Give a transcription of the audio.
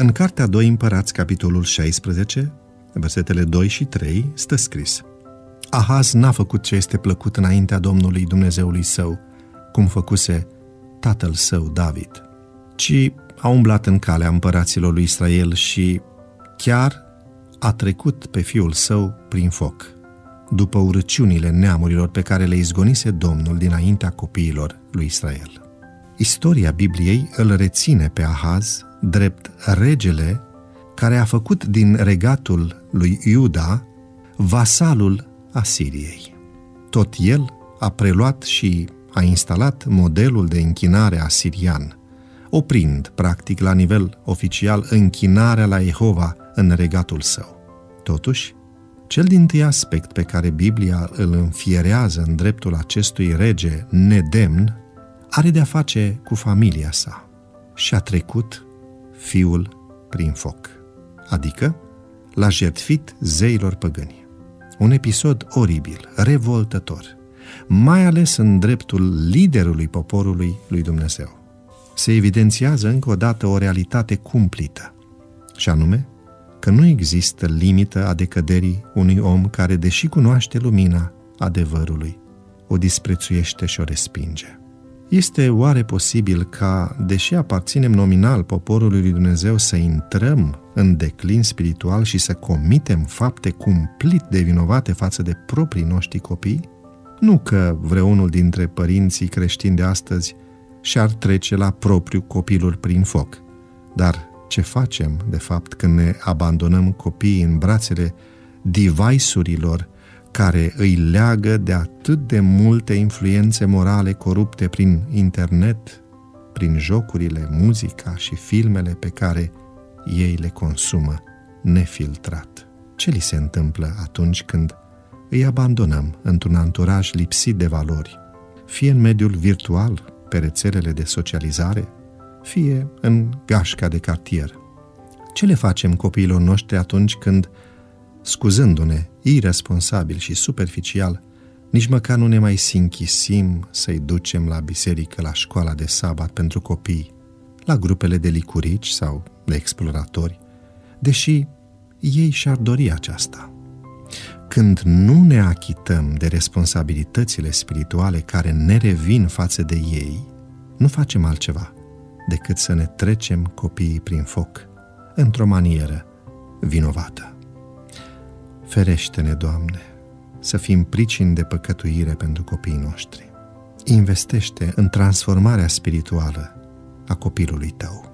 În Cartea 2 Împărați, capitolul 16, versetele 2 și 3, stă scris Ahaz n-a făcut ce este plăcut înaintea Domnului Dumnezeului său, cum făcuse tatăl său David, ci a umblat în calea împăraților lui Israel și chiar a trecut pe fiul său prin foc, după urăciunile neamurilor pe care le izgonise Domnul dinaintea copiilor lui Israel. Istoria Bibliei îl reține pe Ahaz drept regele care a făcut din regatul lui Iuda vasalul Asiriei. Tot el a preluat și a instalat modelul de închinare asirian, oprind, practic, la nivel oficial, închinarea la Jehova în regatul său. Totuși, cel din tâi aspect pe care Biblia îl înfierează în dreptul acestui rege nedemn are de-a face cu familia sa și a trecut fiul prin foc, adică l-a jertfit zeilor păgâni. Un episod oribil, revoltător, mai ales în dreptul liderului poporului lui Dumnezeu. Se evidențiază încă o dată o realitate cumplită, și anume că nu există limită a decăderii unui om care, deși cunoaște lumina adevărului, o disprețuiește și o respinge. Este oare posibil ca, deși aparținem nominal poporului lui Dumnezeu, să intrăm în declin spiritual și să comitem fapte cumplit de vinovate față de proprii noștri copii? Nu că vreunul dintre părinții creștini de astăzi și-ar trece la propriu copilul prin foc, dar ce facem, de fapt, când ne abandonăm copiii în brațele device-urilor care îi leagă de atât de multe influențe morale corupte prin internet, prin jocurile, muzica și filmele pe care ei le consumă nefiltrat. Ce li se întâmplă atunci când îi abandonăm într-un anturaj lipsit de valori, fie în mediul virtual, pe rețelele de socializare, fie în gașca de cartier. Ce le facem copiilor noștri atunci când scuzându-ne irresponsabil și superficial, nici măcar nu ne mai sinchisim să-i ducem la biserică, la școala de sabat pentru copii, la grupele de licurici sau de exploratori, deși ei și-ar dori aceasta. Când nu ne achităm de responsabilitățile spirituale care ne revin față de ei, nu facem altceva decât să ne trecem copiii prin foc, într-o manieră vinovată. Ferește-ne, Doamne, să fim pricini de păcătuire pentru copiii noștri. Investește în transformarea spirituală a copilului tău.